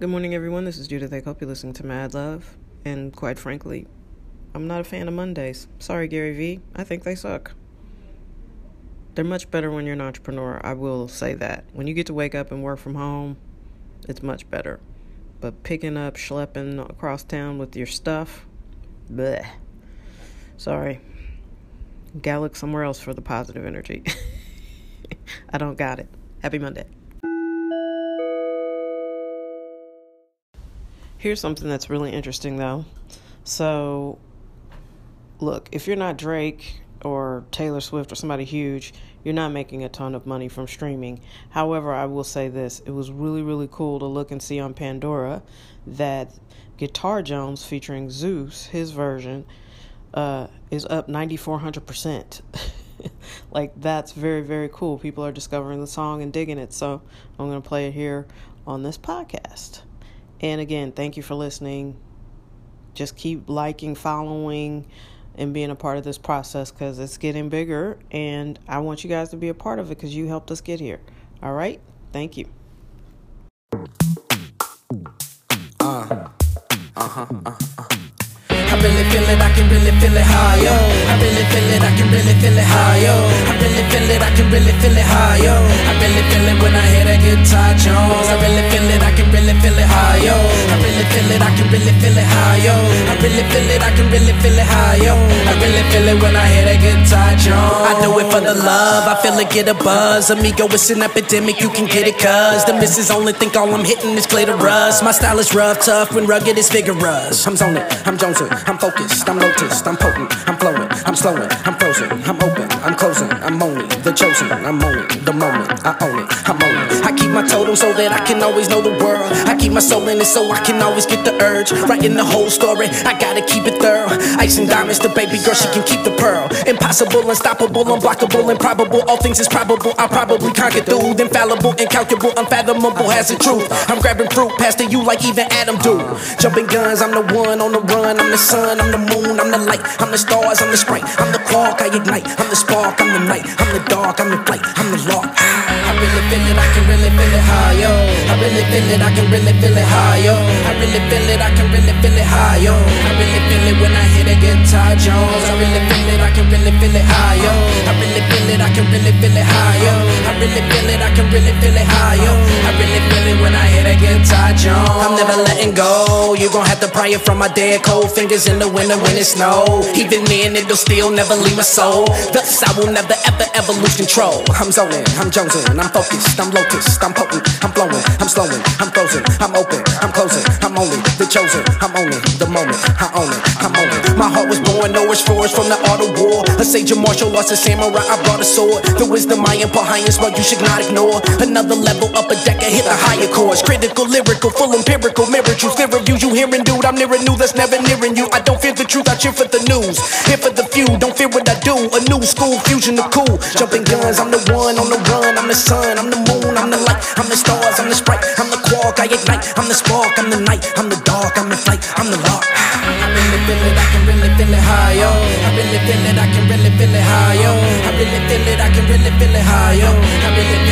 Good morning, everyone. This is Judith. I hope you're listening to Mad Love. And quite frankly, I'm not a fan of Mondays. Sorry, Gary Vee. I think they suck. They're much better when you're an entrepreneur. I will say that. When you get to wake up and work from home, it's much better. But picking up, schlepping across town with your stuff, bleh. Sorry. got Gallop somewhere else for the positive energy. I don't got it. Happy Monday. Here's something that's really interesting, though. So, look, if you're not Drake or Taylor Swift or somebody huge, you're not making a ton of money from streaming. However, I will say this it was really, really cool to look and see on Pandora that Guitar Jones featuring Zeus, his version, uh, is up 9,400%. like, that's very, very cool. People are discovering the song and digging it. So, I'm going to play it here on this podcast. And again, thank you for listening. Just keep liking, following, and being a part of this process because it's getting bigger. And I want you guys to be a part of it because you helped us get here. All right? Thank you. Uh, uh-huh, uh, uh. I really feel it, I can really feel it higher. I really feel it, I can really feel it higher. I really feel it, I can really feel it higher. I really feel it when I feel it higher. I really feel it when I hear that guitar Jones. I do it for the love, I feel it get a buzz. Amigo, it's an epidemic, you can get it cuz. The missus only think all I'm hitting is clay to rust. My style is rough, tough, when rugged is vigorous. I'm zoning, I'm jonesing. I'm focused, I'm lotus, I'm potent, I'm flowing, I'm slowing, I'm frozen, I'm open, I'm closing, I'm moaning, the chosen, I'm owning the moment, I own it, I'm owning. I keep my totem so that I can always know the world. I keep my soul in it so I can always get the urge. Writing the whole story, I gotta keep it thorough. Ice and diamonds, the baby girl, she can keep the pearl. Impossible, unstoppable, unblockable, improbable. All things is probable, I'll probably conquer through. Infallible, incalculable, unfathomable, has the truth. I'm grabbing fruit, past you like even Adam do. Jumping guns, I'm the one on the run, I'm the sun, I'm the moon, I'm the light, I'm the stars, I'm the sprite, I'm the quark, I ignite, I'm the spark, I'm the night, I'm the dark, I'm the flight, I'm the lark. I really feel it, I can really feel it higher. I really feel it, I can really feel it higher. I really feel it, I can really feel it higher. I really feel it when I hear the guitar Jones. I really feel it, I can really feel it higher. I really feel it, I can really feel it higher. I really feel it, I can really feel it Jones. I'm never letting go. You gon' have to pry it from my dead cold fingers in the winter when it snow. Even then, it'll still never leave my soul. Thus, I will never ever ever lose control. I'm zoning, I'm jonesing, I'm focused, I'm locust, I'm potent, I'm flowing, I'm slowing, I'm frozen, I'm open, I'm closing, I'm only the chosen, I'm owning the moment, I own it, I'm owning. My heart was born, no it's for from the art of war. A sage of martial arts, a samurai, I brought a sword. The wisdom I impart high and smart, you should not ignore. Another level up a deck, I hit the higher chords. Critical, lyrical, full empirical, mirror truth, fear of you, hearing, dude. I'm near a new that's never nearing you. I don't fear the truth, I cheer for the news. Here for the few, don't fear what I do. A new school fusion of cool. Jumping guns, I'm the one on the run, I'm the sun, I'm the moon, I'm the light, I'm the stars, I'm the sprite, I'm the quark, I ignite, I'm the spark, I'm the night, I'm the dark, I'm the flight, I'm the lark. I really feel it, I can really feel it higher. I really feel it, I can really feel it higher. I really feel it, I can really feel it higher. I really